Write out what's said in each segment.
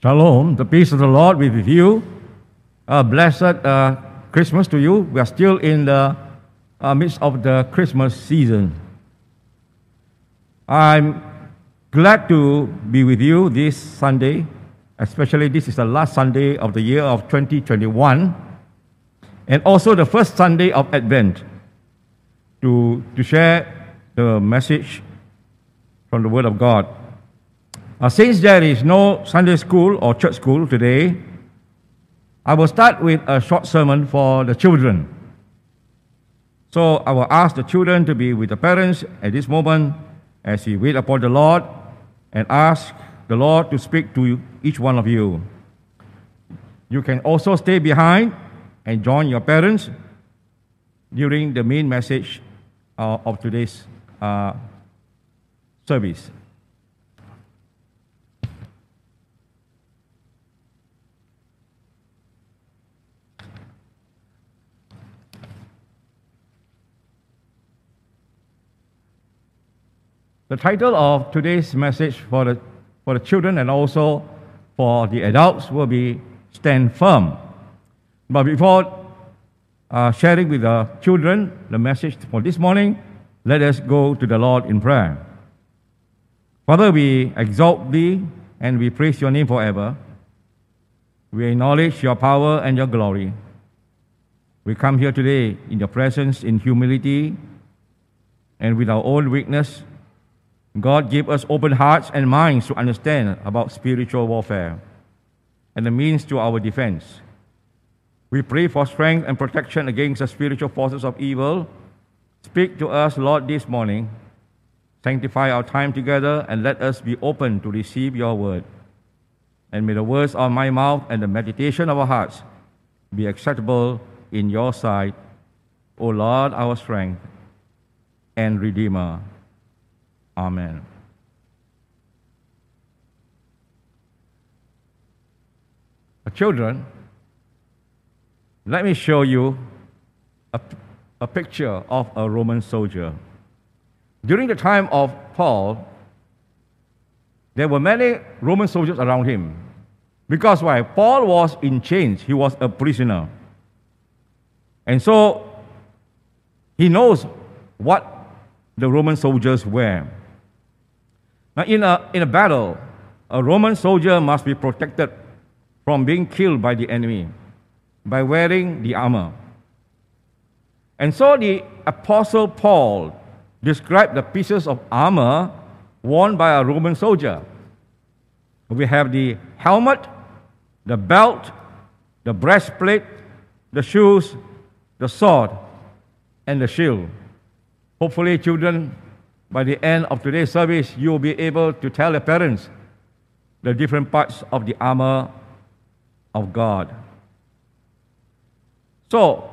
Shalom, the peace of the Lord be with you. Uh, blessed uh, Christmas to you. We are still in the uh, midst of the Christmas season. I'm glad to be with you this Sunday, especially this is the last Sunday of the year of 2021, and also the first Sunday of Advent to, to share the message from the Word of God. Uh, since there is no Sunday school or church school today, I will start with a short sermon for the children. So I will ask the children to be with the parents at this moment as we wait upon the Lord and ask the Lord to speak to each one of you. You can also stay behind and join your parents during the main message uh, of today's uh, service. The title of today's message for the, for the children and also for the adults will be Stand Firm. But before uh, sharing with the children the message for this morning, let us go to the Lord in prayer. Father, we exalt thee and we praise your name forever. We acknowledge your power and your glory. We come here today in your presence in humility and with our own weakness God give us open hearts and minds to understand about spiritual warfare and the means to our defense. We pray for strength and protection against the spiritual forces of evil. Speak to us, Lord, this morning. Sanctify our time together and let us be open to receive your word. And may the words of my mouth and the meditation of our hearts be acceptable in your sight, O Lord, our strength and Redeemer. Amen. Children, let me show you a, a picture of a Roman soldier. During the time of Paul, there were many Roman soldiers around him. Because why? Paul was in chains, he was a prisoner. And so he knows what the Roman soldiers wear. Now, in a, in a battle, a Roman soldier must be protected from being killed by the enemy by wearing the armor. And so the Apostle Paul described the pieces of armor worn by a Roman soldier. We have the helmet, the belt, the breastplate, the shoes, the sword, and the shield. Hopefully, children by the end of today's service, you will be able to tell your parents the different parts of the armor of God. So,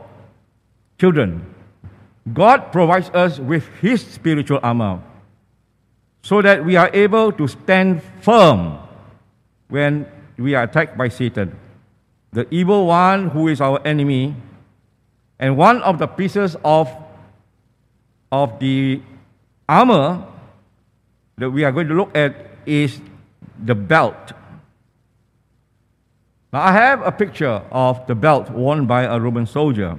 children, God provides us with His spiritual armor so that we are able to stand firm when we are attacked by Satan, the evil one who is our enemy. And one of the pieces of, of the armor that we are going to look at is the belt. Now, I have a picture of the belt worn by a Roman soldier.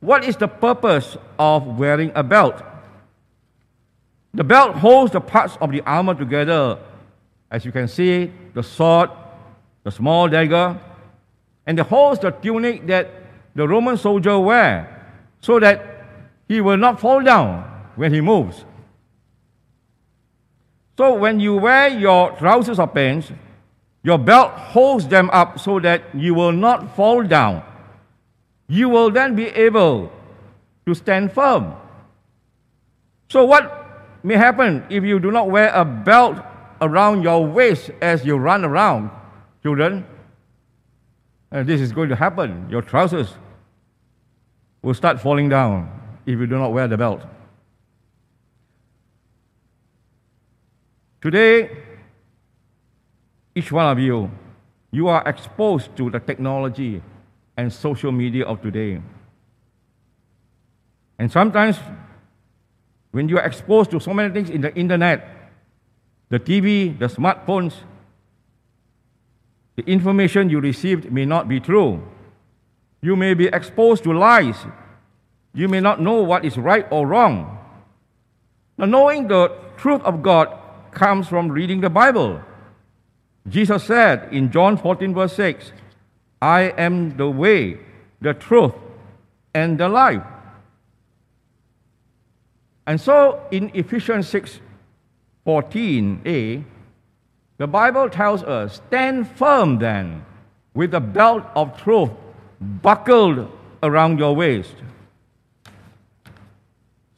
What is the purpose of wearing a belt? The belt holds the parts of the armor together. As you can see, the sword, the small dagger, and it holds the tunic that the Roman soldier wear so that he will not fall down when he moves. So when you wear your trousers or pants, your belt holds them up so that you will not fall down. You will then be able to stand firm. So, what may happen if you do not wear a belt around your waist as you run around, children? And this is going to happen. Your trousers will start falling down if you do not wear the belt. Today, each one of you, you are exposed to the technology and social media of today. And sometimes, when you are exposed to so many things in the internet, the TV, the smartphones, The information you received may not be true. You may be exposed to lies. You may not know what is right or wrong. Now, knowing the truth of God comes from reading the Bible. Jesus said in John 14, verse 6, I am the way, the truth, and the life. And so in Ephesians 6 14a, the Bible tells us, Stand firm then, with the belt of truth buckled around your waist.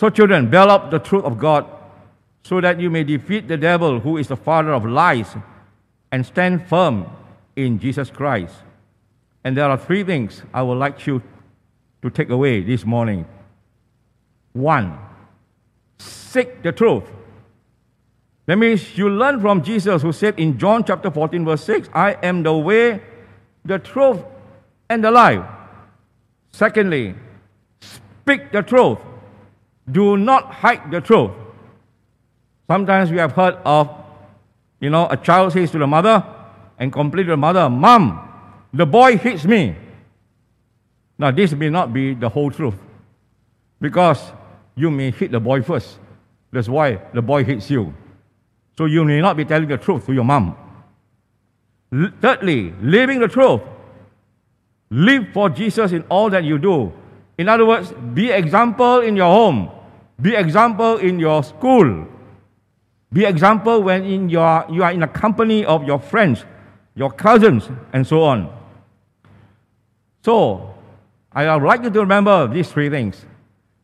So, children, belt up the truth of God so that you may defeat the devil, who is the father of lies, and stand firm in Jesus Christ. And there are three things I would like you to take away this morning. One, seek the truth. That means you learn from Jesus, who said in John chapter 14, verse 6, I am the way, the truth, and the life. Secondly, speak the truth. Do not hide the truth. Sometimes we have heard of, you know, a child says to the mother and complains to the mother, Mom, the boy hits me. Now, this may not be the whole truth because you may hit the boy first. That's why the boy hits you. So you may not be telling the truth to your mom. Thirdly, living the truth. Live for Jesus in all that you do. In other words, be example in your home. Be example in your school. Be example when in your, you are in a company of your friends, your cousins, and so on. So, I would like you to remember these three things.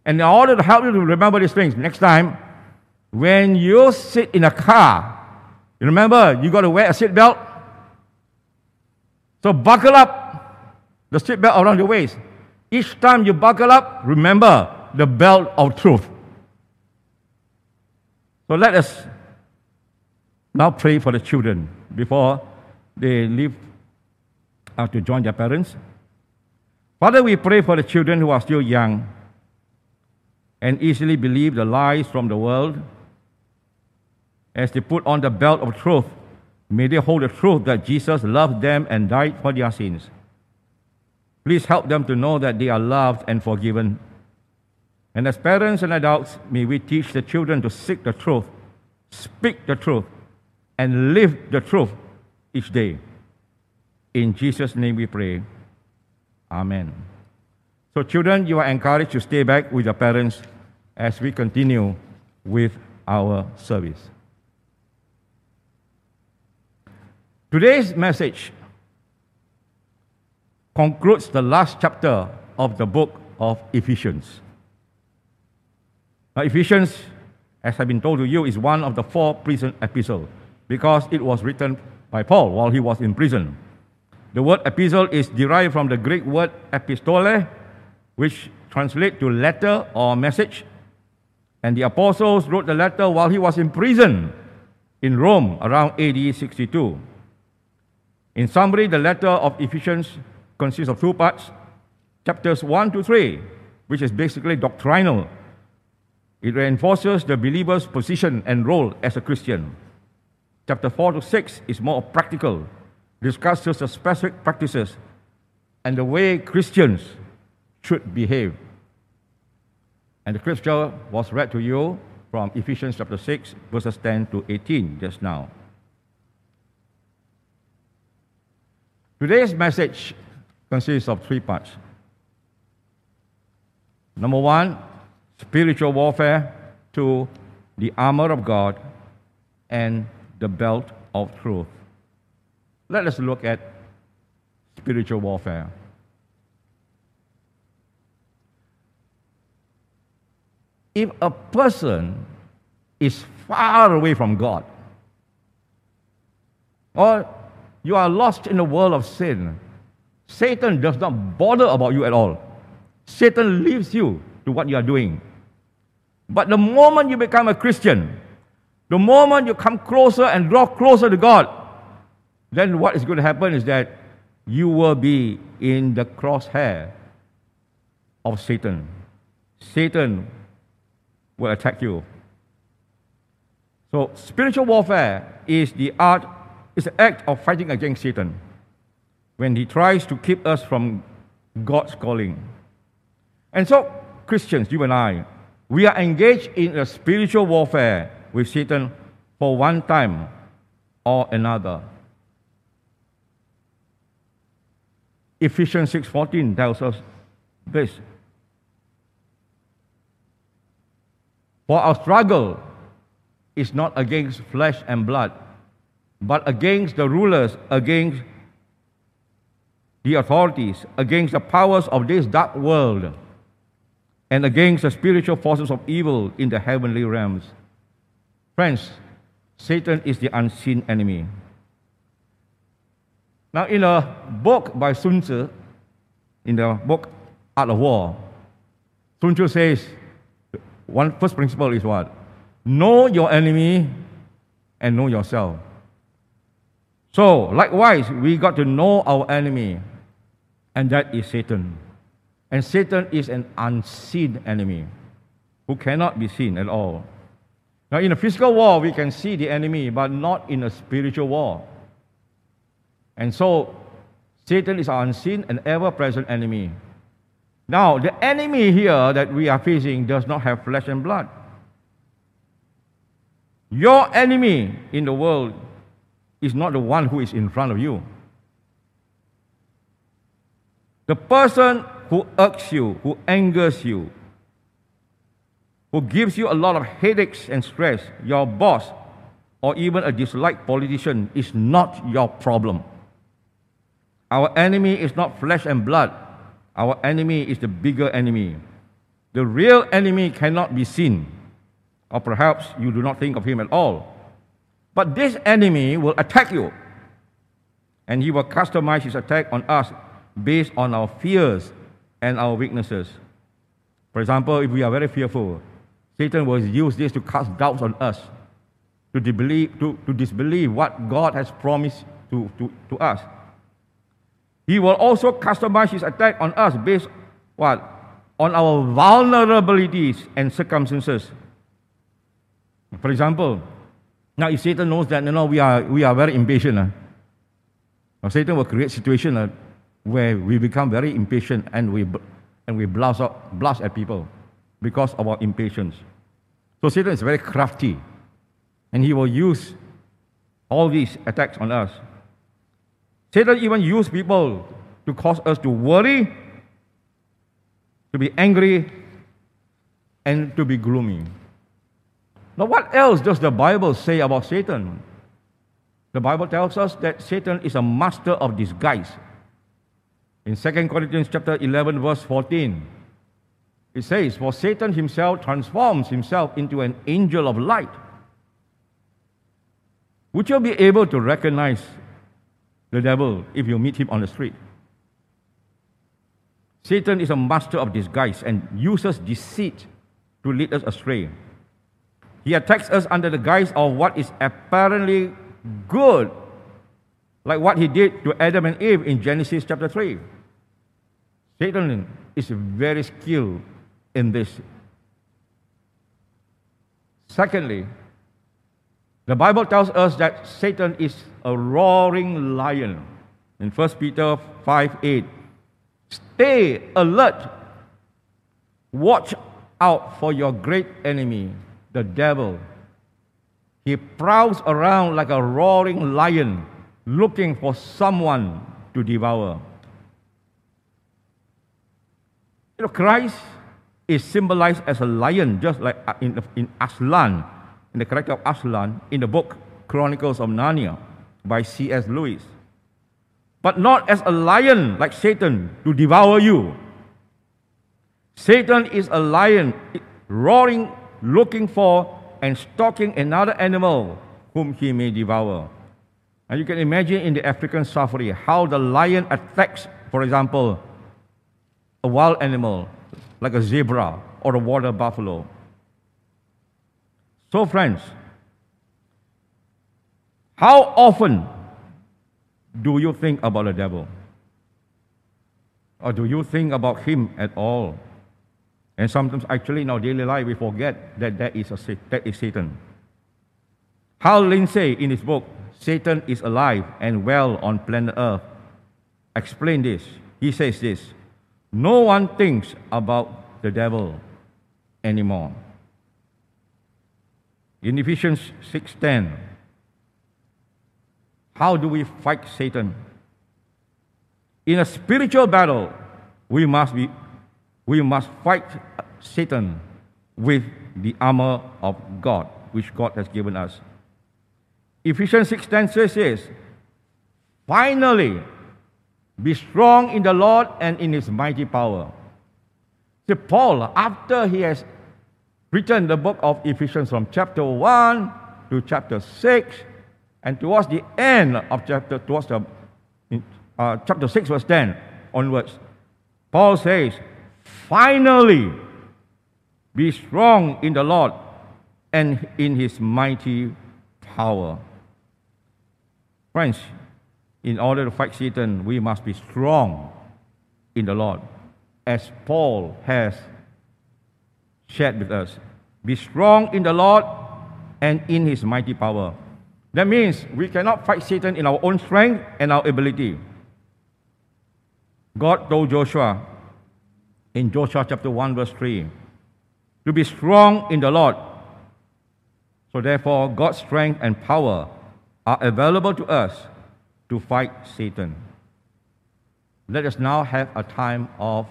And in order to help you to remember these things, next time, when you sit in a car, you remember you got to wear a seatbelt? So buckle up the seatbelt around your waist. Each time you buckle up, remember the belt of truth. So let us now pray for the children before they leave to join their parents. Father, we pray for the children who are still young and easily believe the lies from the world as they put on the belt of truth, may they hold the truth that Jesus loved them and died for their sins. Please help them to know that they are loved and forgiven. And as parents and adults, may we teach the children to seek the truth, speak the truth, and live the truth each day. In Jesus' name we pray. Amen. So, children, you are encouraged to stay back with your parents as we continue with our service. Today's message concludes the last chapter of the book of Ephesians. Now, Ephesians, as I've been told to you, is one of the four prison epistles because it was written by Paul while he was in prison. The word epistle is derived from the Greek word epistole, which translates to letter or message. And the apostles wrote the letter while he was in prison in Rome around AD 62. In summary, the letter of Ephesians consists of two parts chapters 1 to 3, which is basically doctrinal. It reinforces the believer's position and role as a Christian. Chapter 4 to 6 is more practical, discusses the specific practices and the way Christians should behave. And the scripture was read to you from Ephesians chapter 6, verses 10 to 18 just now. Today's message consists of three parts. Number one, spiritual warfare. Two, the armor of God. And the belt of truth. Let us look at spiritual warfare. If a person is far away from God, or you are lost in the world of sin. Satan does not bother about you at all. Satan leaves you to what you are doing. But the moment you become a Christian, the moment you come closer and draw closer to God, then what is going to happen is that you will be in the crosshair of Satan. Satan will attack you. So, spiritual warfare is the art it's the act of fighting against Satan. when he tries to keep us from God's calling. And so, Christians, you and I, we are engaged in a spiritual warfare with Satan for one time or another. Ephesians 6:14 tells us this. For our struggle is not against flesh and blood, but against the rulers, against the authorities, against the powers of this dark world, and against the spiritual forces of evil in the heavenly realms. Friends, Satan is the unseen enemy. Now, in a book by Sun Tzu, in the book Art of War, Sun Tzu says, one first principle is what? Know your enemy and know yourself. So, likewise, we got to know our enemy, and that is Satan. And Satan is an unseen enemy who cannot be seen at all. Now, in a physical war, we can see the enemy, but not in a spiritual war. And so, Satan is our unseen and ever present enemy. Now, the enemy here that we are facing does not have flesh and blood. Your enemy in the world is not the one who is in front of you. The person who irks you, who angers you, who gives you a lot of headaches and stress, your boss, or even a disliked politician, is not your problem. Our enemy is not flesh and blood. Our enemy is the bigger enemy. The real enemy cannot be seen, or perhaps you do not think of him at all. But this enemy will attack you, and he will customize his attack on us based on our fears and our weaknesses. For example, if we are very fearful, Satan will use this to cast doubts on us, to, disbelieve, to, to disbelieve what God has promised to, to, to us. He will also customize his attack on us based what? On our vulnerabilities and circumstances. For example, now if Satan knows that you know, we, are, we are very impatient, uh, Satan will create situation uh, where we become very impatient and we, and we blast, out, blast at people because of our impatience. So Satan is very crafty and he will use all these attacks on us. Satan even use people to cause us to worry, to be angry, and to be gloomy. Now, what else does the Bible say about Satan? The Bible tells us that Satan is a master of disguise. In 2 Corinthians chapter 11 verse 14, it says, For Satan himself transforms himself into an angel of light. Would you be able to recognize the devil if you meet him on the street? Satan is a master of disguise and uses deceit to lead us astray. He attacks us under the guise of what is apparently good, like what he did to Adam and Eve in Genesis chapter 3. Satan is very skilled in this. Secondly, the Bible tells us that Satan is a roaring lion. In 1 Peter 5 8, stay alert, watch out for your great enemy, the devil. He prowls around like a roaring lion, looking for someone to devour. You know, Christ is symbolized as a lion, just like uh, in, in Aslan, in the character of Aslan in the book Chronicles of Narnia by C.S. Lewis. But not as a lion like Satan to devour you. Satan is a lion roaring, looking for and stalking another animal whom he may devour. And you can imagine in the African safari how the lion attacks, for example, a wild animal like a zebra or a water buffalo. So, friends, how often do you think about the devil? Or do you think about him at all? And sometimes, actually, in our daily life, we forget that that is, a, that is Satan. Hal Lindsey, in his book, Satan is Alive and Well on Planet Earth, explains this. He says this No one thinks about the devil anymore. In Ephesians 6:10, how do we fight Satan? In a spiritual battle, we must be we must fight Satan with the armor of God, which God has given us. Ephesians 6:10 says finally be strong in the Lord and in his mighty power. See, Paul, after he has written the book of Ephesians from chapter 1 to chapter 6, and towards the end of chapter, towards the, uh, chapter 6, verse 10 onwards, Paul says, Finally, be strong in the Lord and in his mighty power. Friends, in order to fight Satan, we must be strong in the Lord, as Paul has shared with us. Be strong in the Lord and in his mighty power. That means we cannot fight Satan in our own strength and our ability. God told Joshua in Joshua chapter 1, verse 3 to be strong in the Lord. So, therefore, God's strength and power are available to us to fight Satan. Let us now have a time of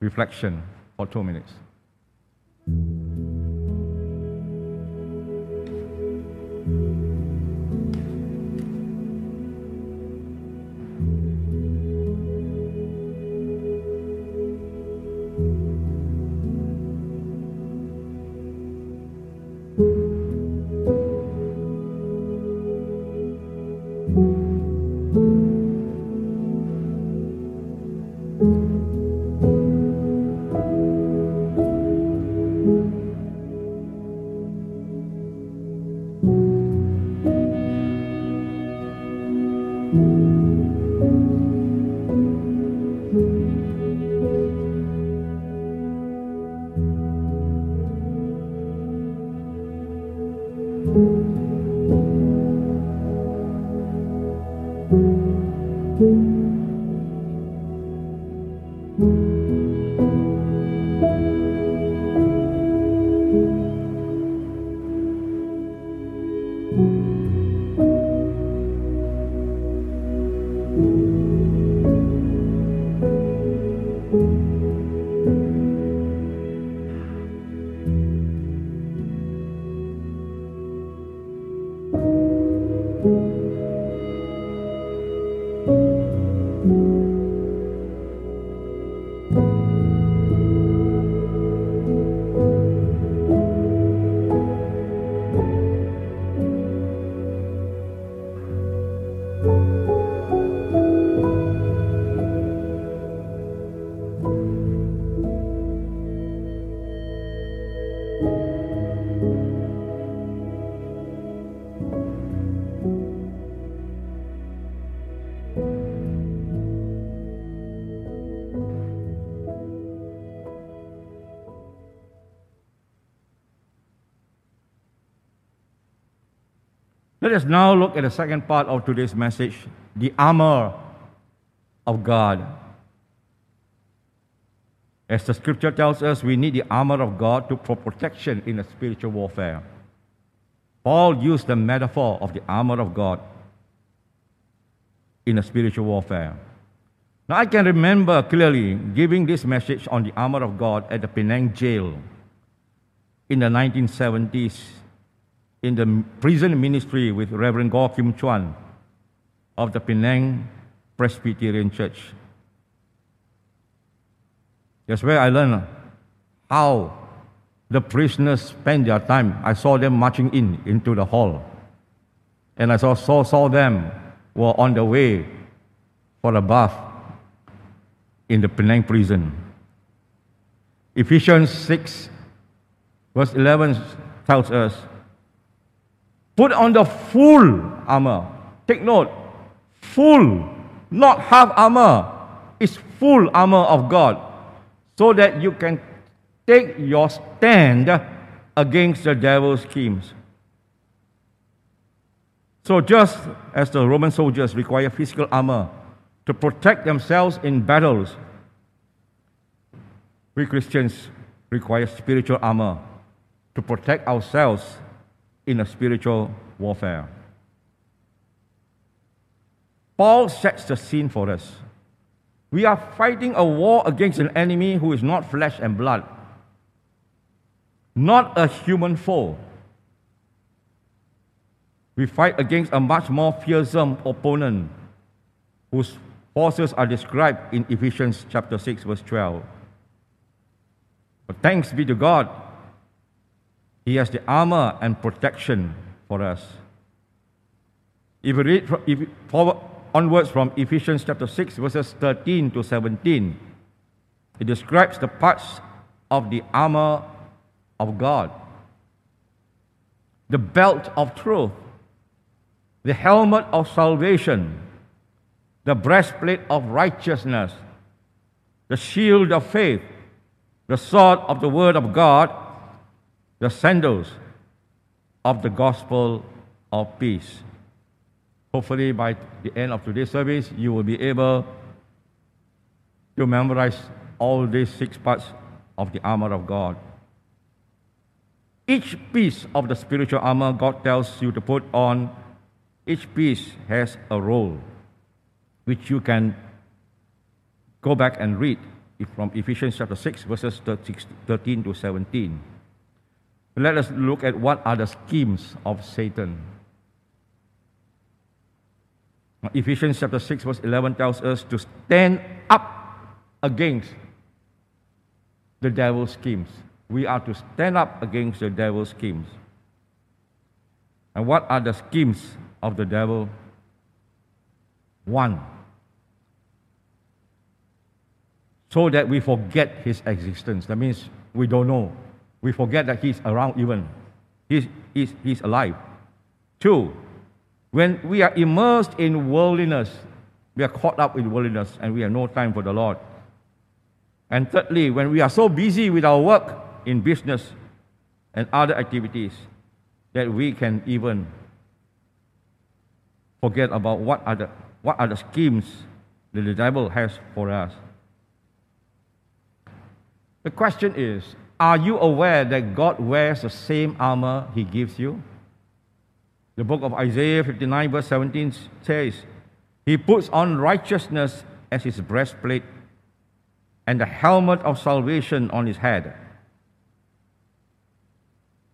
reflection for two minutes. Let us now look at the second part of today's message the armor of God. As the scripture tells us, we need the armor of God to for protection in a spiritual warfare. Paul used the metaphor of the armor of God in a spiritual warfare. Now, I can remember clearly giving this message on the armor of God at the Penang jail in the 1970s in the prison ministry with Reverend Goh Kim Chuan of the Penang Presbyterian Church. That's where I learned uh, how the prisoners spend their time. I saw them marching in into the hall. And I saw, saw, saw them were on the way for a bath in the Penang prison. Ephesians 6, verse 11 tells us Put on the full armor. Take note, full, not half armor. It's full armor of God so that you can take your stand against the devil's schemes. So, just as the Roman soldiers require physical armor to protect themselves in battles. We Christians require spiritual armor to protect ourselves in a spiritual warfare. Paul sets the scene for us. We are fighting a war against an enemy who is not flesh and blood, not a human foe. We fight against a much more fearsome opponent whose forces are described in Ephesians chapter 6 verse 12. But thanks be to God, he has the armor and protection for us. If we read if we forward, onwards from Ephesians chapter 6, verses 13 to 17, it describes the parts of the armor of God. The belt of truth, the helmet of salvation, the breastplate of righteousness, the shield of faith, the sword of the word of God the sandals of the gospel of peace. Hopefully, by the end of today's service, you will be able to memorize all these six parts of the armor of God. Each piece of the spiritual armor God tells you to put on, each piece has a role which you can go back and read from Ephesians chapter 6, verses 13 to 17. Let us look at what are the schemes of Satan. Ephesians chapter 6, verse 11 tells us to stand up against the devil's schemes. We are to stand up against the devil's schemes. And what are the schemes of the devil? One, so that we forget his existence. That means we don't know we forget that He's around even. He's, he's, he's alive. Two, when we are immersed in worldliness, we are caught up in worldliness and we have no time for the Lord. And thirdly, when we are so busy with our work in business and other activities that we can even forget about what are the, what are the schemes that the devil has for us. The question is are you aware that God wears the same armor He gives you? The book of Isaiah 59, verse 17 says, He puts on righteousness as His breastplate and the helmet of salvation on His head.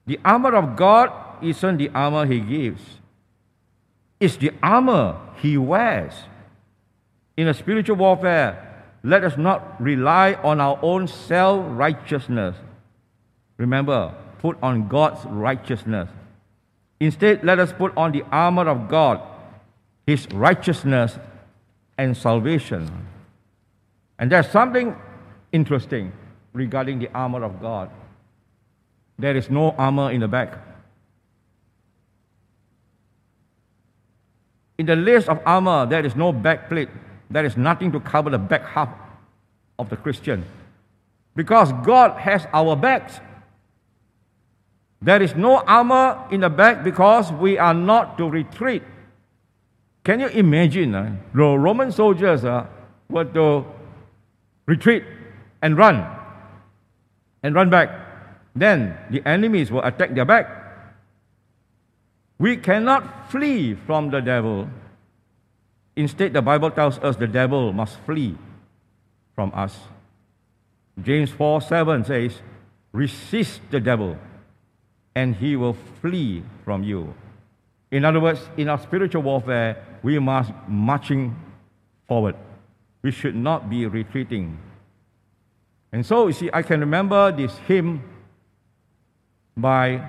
The armor of God isn't the armor He gives, it's the armor He wears. In a spiritual warfare, let us not rely on our own self righteousness Remember, put on God's righteousness. Instead, let us put on the armor of God, His righteousness and salvation. And there's something interesting regarding the armor of God. There is no armor in the back. In the list of armor, there is no back plate. There is nothing to cover the back half of the Christian. Because God has our backs. There is no armor in the back because we are not to retreat. Can you imagine uh, the Roman soldiers uh, were to retreat and run and run back? Then the enemies will attack their back. We cannot flee from the devil. Instead, the Bible tells us the devil must flee from us. James 4 7 says, Resist the devil and he will flee from you. In other words, in our spiritual warfare, we must marching forward. We should not be retreating. And so, you see, I can remember this hymn by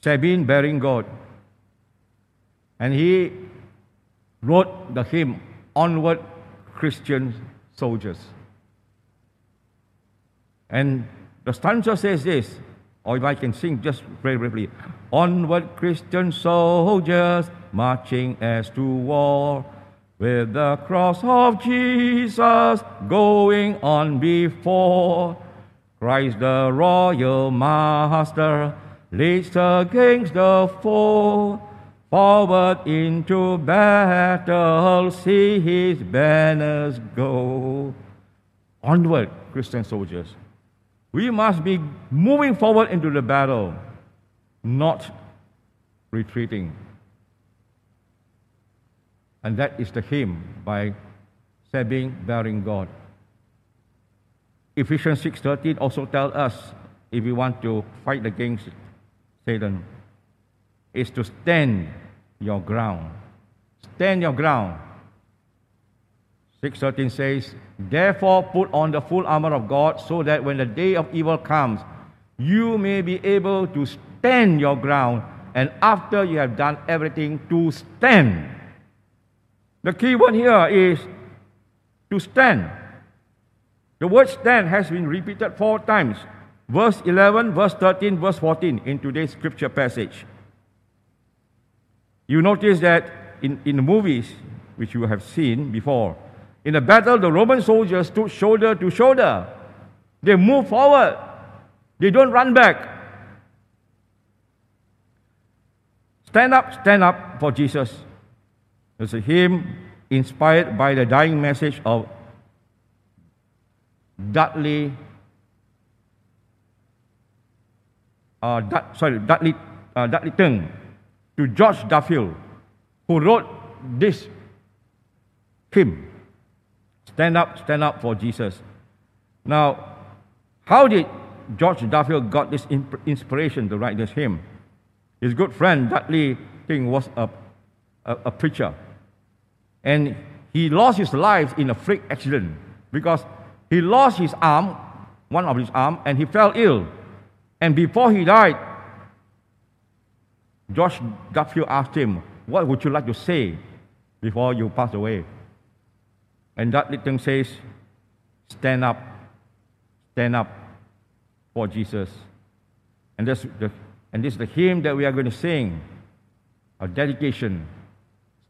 Sabine Baring Gould. And he wrote the hymn, Onward Christian Soldiers. And the stanza says this or if I can sing just very briefly. Onward, Christian soldiers, marching as to war, with the cross of Jesus going on before. Christ the royal master leads against the foe. Forward into battle, see his banners go. Onward, Christian soldiers. We must be moving forward into the battle, not retreating. And that is the hymn by Sabine Baring Gould. Ephesians 6.13 also tells us if we want to fight against Satan, is to stand your ground. Stand your ground. 6.13 says, Therefore put on the full armor of God so that when the day of evil comes, you may be able to stand your ground and after you have done everything to stand. The key word here is to stand. The word stand has been repeated four times verse 11, verse 13, verse 14 in today's scripture passage. You notice that in, in the movies, which you have seen before, in the battle, the Roman soldiers stood shoulder to shoulder. They move forward, they don't run back. Stand up, stand up for Jesus. It's a hymn inspired by the dying message of Dudley, uh, Dud, sorry, Dudley, uh, Dudley Tyng to George Duffield, who wrote this hymn Stand up, stand up for Jesus. Now, how did George Duffield got this inspiration to write this hymn? His good friend Dudley Tyng was a, a, a preacher. And he lost his life in a freak accident because he lost his arm, one of his arm, and he fell ill. And before he died, George Duffield asked him, What would you like to say before you pass away? And Dudley Tyng says, Stand up, stand up for Jesus. And, this, the, and this is the hymn that we are going to sing, our dedication.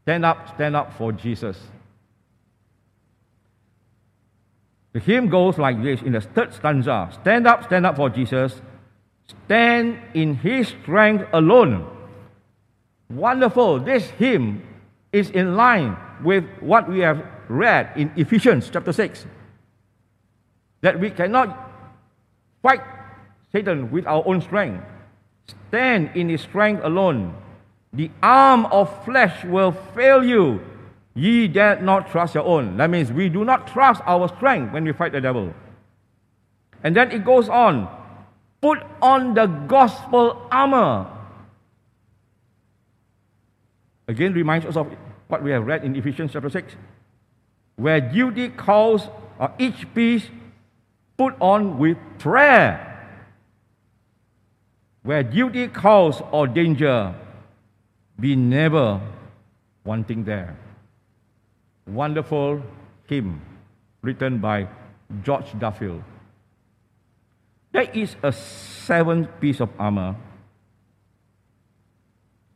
Stand up, stand up for Jesus. The hymn goes like this in the third stanza Stand up, stand up for Jesus. Stand in his strength alone. Wonderful. This hymn is in line with what we have read in Ephesians chapter 6. That we cannot fight Satan with our own strength. Stand in his strength alone. The arm of flesh will fail you. Ye dare not trust your own. That means we do not trust our strength when we fight the devil. And then it goes on. Put on the gospel armor. Again, reminds us of what we have read in Ephesians chapter 6, where duty calls or each piece put on with prayer. Where duty calls or danger, be never wanting there. Wonderful hymn written by George Duffield. There is a seventh piece of armor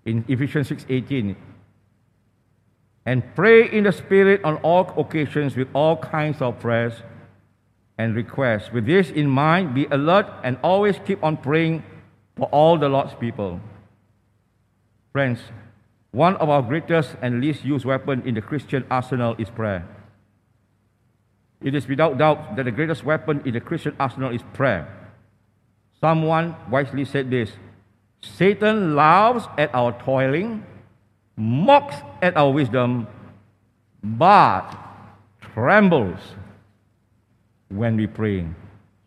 in Ephesians 6:18 and pray in the spirit on all occasions with all kinds of prayers and requests. With this in mind be alert and always keep on praying for all the Lord's people. Friends one of our greatest and least used weapon in the Christian arsenal is prayer. It is without doubt that the greatest weapon in the Christian arsenal is prayer. Someone wisely said this Satan laughs at our toiling, mocks at our wisdom, but trembles when we pray.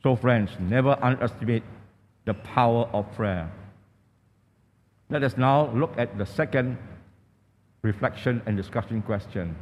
So, friends, never underestimate the power of prayer. Let us now look at the second reflection and discussion question.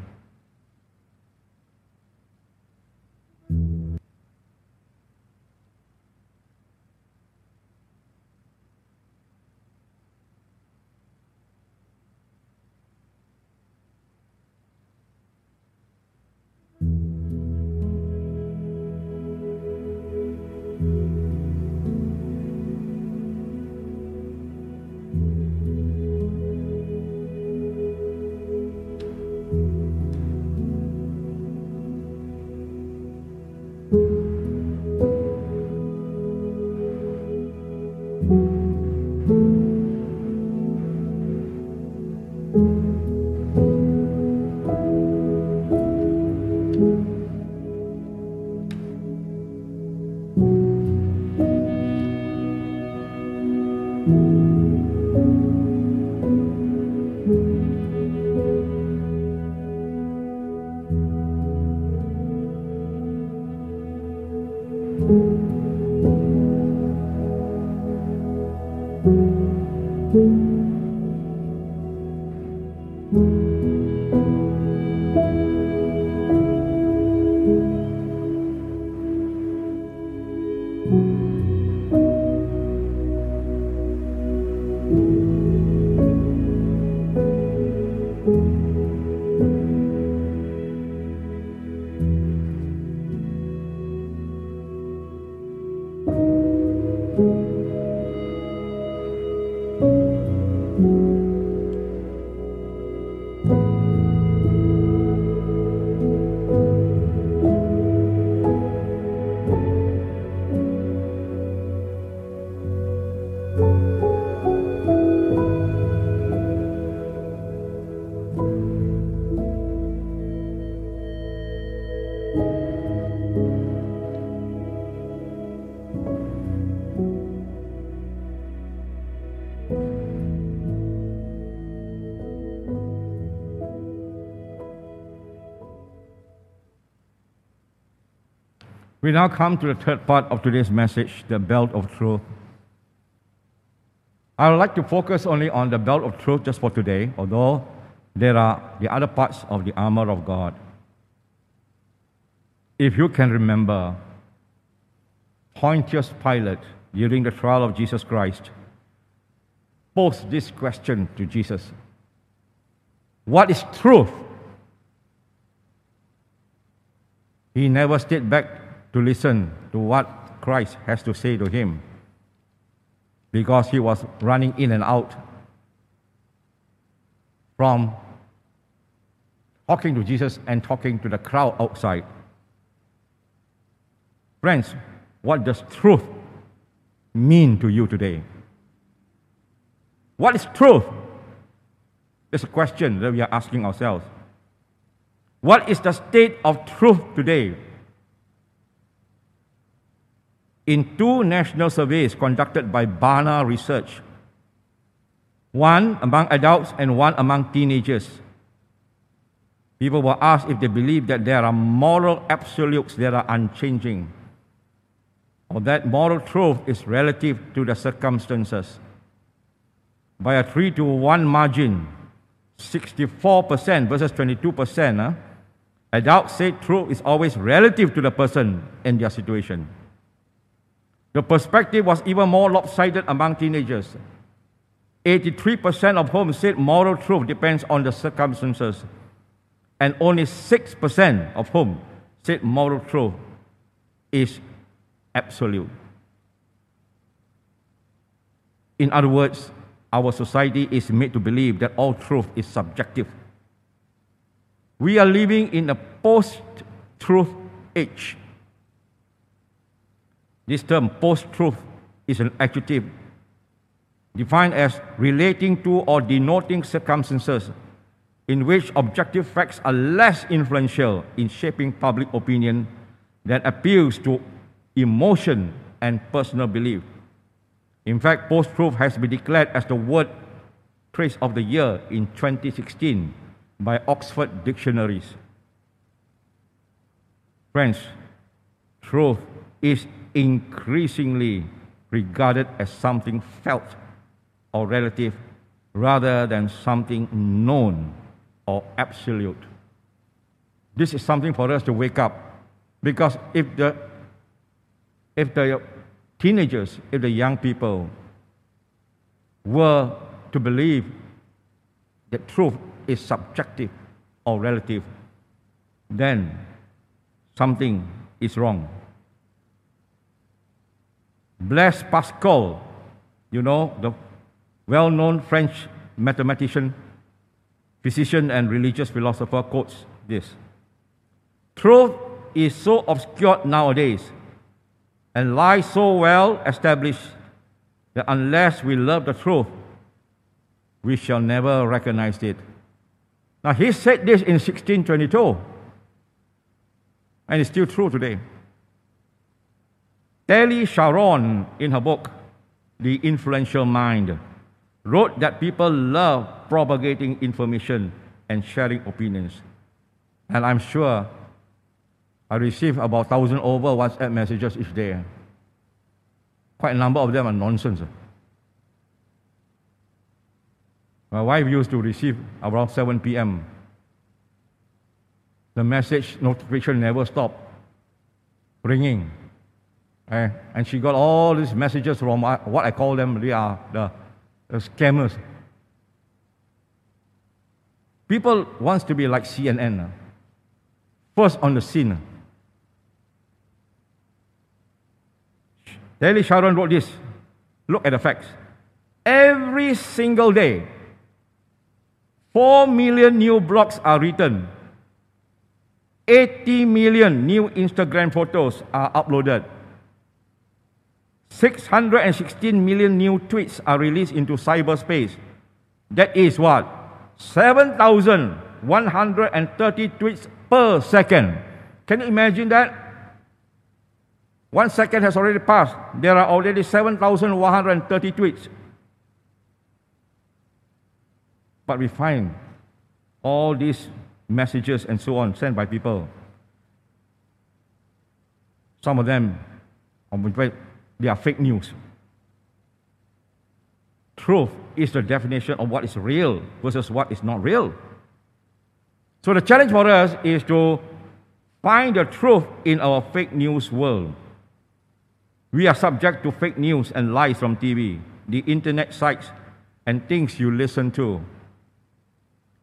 We now come to the third part of today's message, the belt of truth. I would like to focus only on the belt of truth just for today, although there are the other parts of the armor of God. If you can remember, Pontius Pilate, during the trial of Jesus Christ, posed this question to Jesus What is truth? He never stayed back to listen to what Christ has to say to him because he was running in and out from talking to Jesus and talking to the crowd outside. Friends, what does truth mean to you today? What is truth? It's a question that we are asking ourselves. What is the state of truth today? In two national surveys conducted by Barna Research, one among adults and one among teenagers. People were asked if they believe that there are moral absolutes that are unchanging, or that moral truth is relative to the circumstances. By a 3 to 1 margin, 64% versus 22%, huh? Ah, adults say truth is always relative to the person and their situation. The perspective was even more lopsided among teenagers. 83% of whom said moral truth depends on the circumstances, and only 6% of whom said moral truth is absolute. In other words, our society is made to believe that all truth is subjective. We are living in a post truth age this term, post truth, is an adjective defined as relating to or denoting circumstances in which objective facts are less influential in shaping public opinion than appeals to emotion and personal belief. In fact, post truth has been declared as the word phrase of the year in 2016 by Oxford Dictionaries. Friends, truth is increasingly regarded as something felt or relative rather than something known or absolute. This is something for us to wake up because if the if the teenagers, if the young people were to believe that truth is subjective or relative, then something is wrong. Blaise Pascal, you know, the well known French mathematician, physician, and religious philosopher, quotes this Truth is so obscured nowadays and lies so well established that unless we love the truth, we shall never recognize it. Now, he said this in 1622, and it's still true today. Tali Sharot, in her book, The Influential Mind, wrote that people love propagating information and sharing opinions. And I'm sure I receive about 1,000 over WhatsApp messages each day. Quite a number of them are nonsense. My wife used to receive around 7 p.m. The message notification never stopped ringing. Eh, and she got all these messages from what I call them, they are the, the scammers. People wants to be like CNN. First on the scene. Tali Sharot wrote this. Look at the facts. Every single day, 4 million new blogs are written. 80 million new Instagram photos are uploaded. 616 million new tweets are released into cyberspace. That is what? 7,130 tweets per second. Can you imagine that? One second has already passed. There are already 7,130 tweets. But we find all these messages and so on sent by people. Some of them, they are fake news. Truth is the definition of what is real versus what is not real. So the challenge for us is to find the truth in our fake news world. We are subject to fake news and lies from TV, the internet sites, and things you listen to.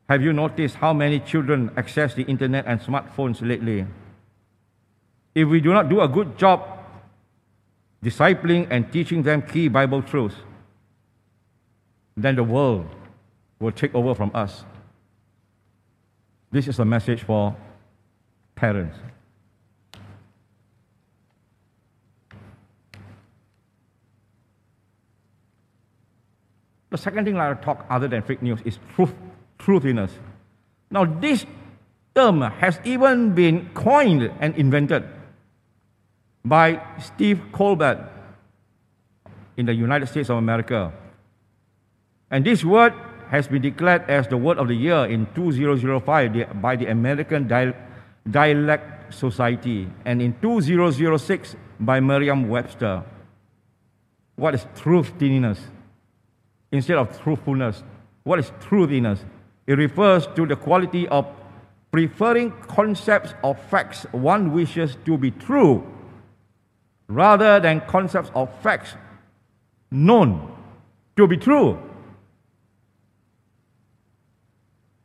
Have you noticed how many children access the internet and smartphones lately? If we do not do a good job discipling and teaching them key Bible truths, then the world will take over from us. This is a message for parents. The second thing I will talk other than fake news is truth, truthiness. Now, this term has even been coined and invented by Steve Colbert in the United States of America. And this word has been declared as the word of the year in 2005 by the American Dialect Society and in 2006 by Merriam Webster. What is truthiness instead of truthfulness? What is truthiness? It refers to the quality of preferring concepts or facts one wishes to be true rather than concepts or facts known to be true.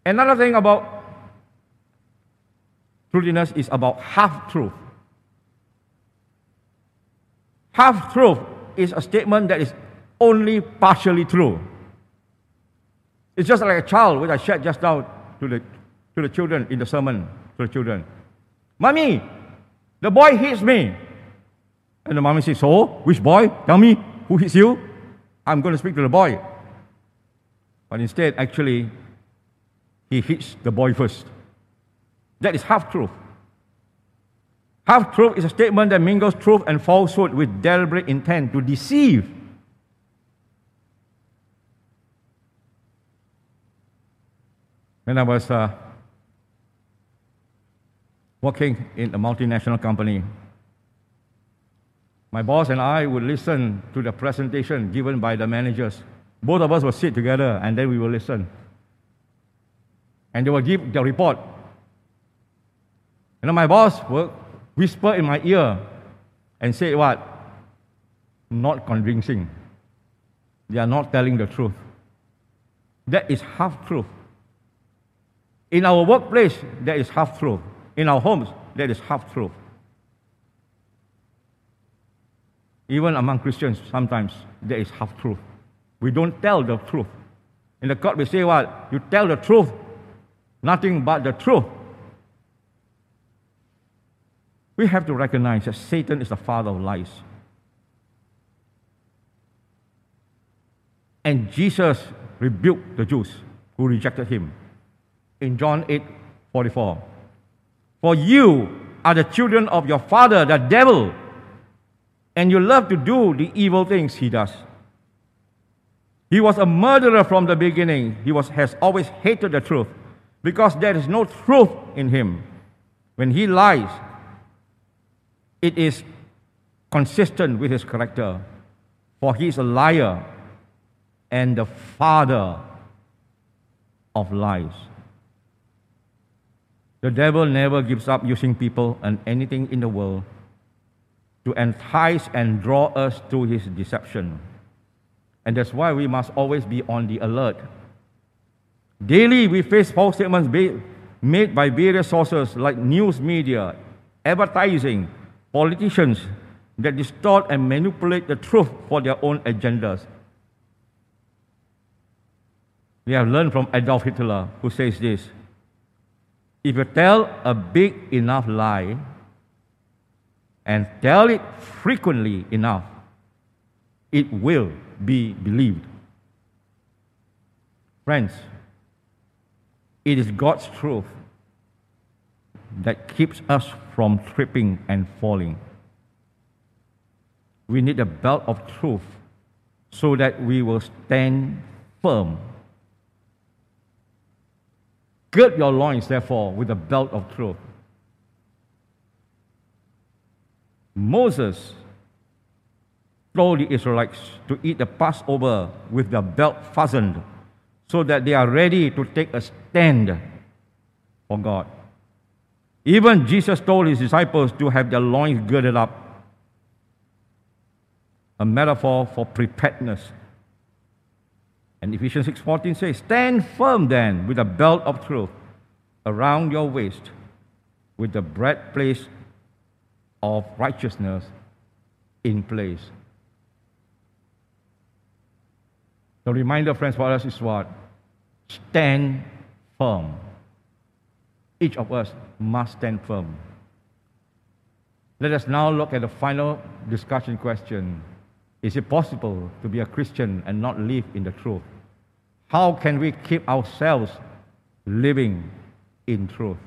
Another thing about truthiness is about half truth. Half truth is a statement that is only partially true. It's just like a child, which I shared just now to the, to the children in the sermon, to the children. Mommy, the boy hits me. And the mommy says, So, which boy? Tell me, who hits you? I'm going to speak to the boy. But instead, actually, he hits the boy first. That is half truth. Half truth is a statement that mingles truth and falsehood with deliberate intent to deceive. When I was uh, working in a multinational company, my boss and I would listen to the presentation given by the managers. Both of us would sit together and then we will listen. And they will give the report. You know, my boss will whisper in my ear and say what? Not convincing. They are not telling the truth. That is half truth. In our workplace, that is half truth. In our homes, that is half truth. Even among Christians, sometimes there is half truth. We don't tell the truth. In the court, we say what? You tell the truth, nothing but the truth. We have to recognize that Satan is the father of lies. And Jesus rebuked the Jews who rejected him in John 8 44. For you are the children of your father, the devil and you love to do the evil things he does. He was a murderer from the beginning. He was, has always hated the truth because there is no truth in him. When he lies, It is consistent with his character, for he is a liar and the father of lies. The devil never gives up using people and anything in the world to entice and draw us to his deception. And that's why we must always be on the alert. Daily, we face false statements made by various sources like news media, advertising, politicians that distort and manipulate the truth for their own agendas. We have learned from Adolf Hitler, who says this If you tell a big enough lie and tell it frequently enough, it will be believed. Friends, it is God's truth that keeps us from tripping and falling. We need a belt of truth so that we will stand firm. Gird your loins, therefore, with a belt of truth. Moses told the Israelites to eat the Passover with their belt fastened so that they are ready to take a stand for God. Even Jesus told his disciples to have their loins girded up, a metaphor for preparedness. And Ephesians 6:14 says, "Stand firm then with a belt of truth around your waist, with the breastplate of righteousness in place." The reminder, friends, for us is what? Stand firm. Each of us must stand firm. Let us now look at the final discussion question Is it possible to be a Christian and not live in the truth? How can we keep ourselves living in truth?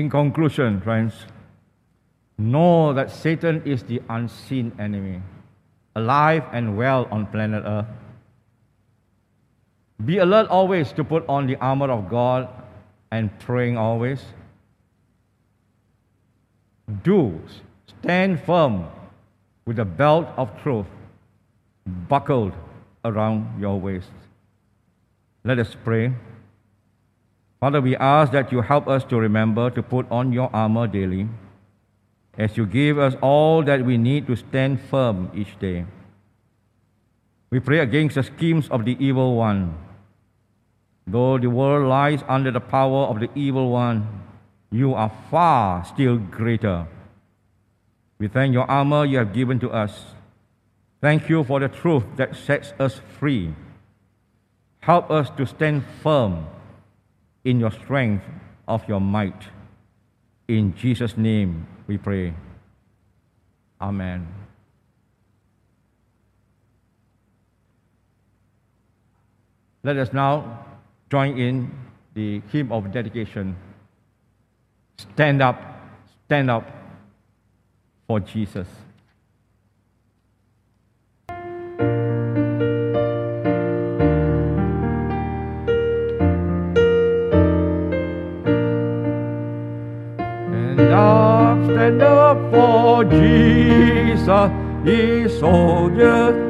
In conclusion, friends, know that Satan is the unseen enemy, alive and well on planet Earth. Be alert always to put on the armor of God and praying always. Do stand firm with the belt of truth buckled around your waist. Let us pray. Father, we ask that you help us to remember to put on your armor daily as you give us all that we need to stand firm each day. We pray against the schemes of the evil one. Though the world lies under the power of the evil one, you are far still greater. We thank your armor you have given to us. Thank you for the truth that sets us free. Help us to stand firm in your strength of your might. In Jesus' name we pray. Amen. Let us now join in the hymn of dedication. Stand up, stand up for Jesus. ye soldiers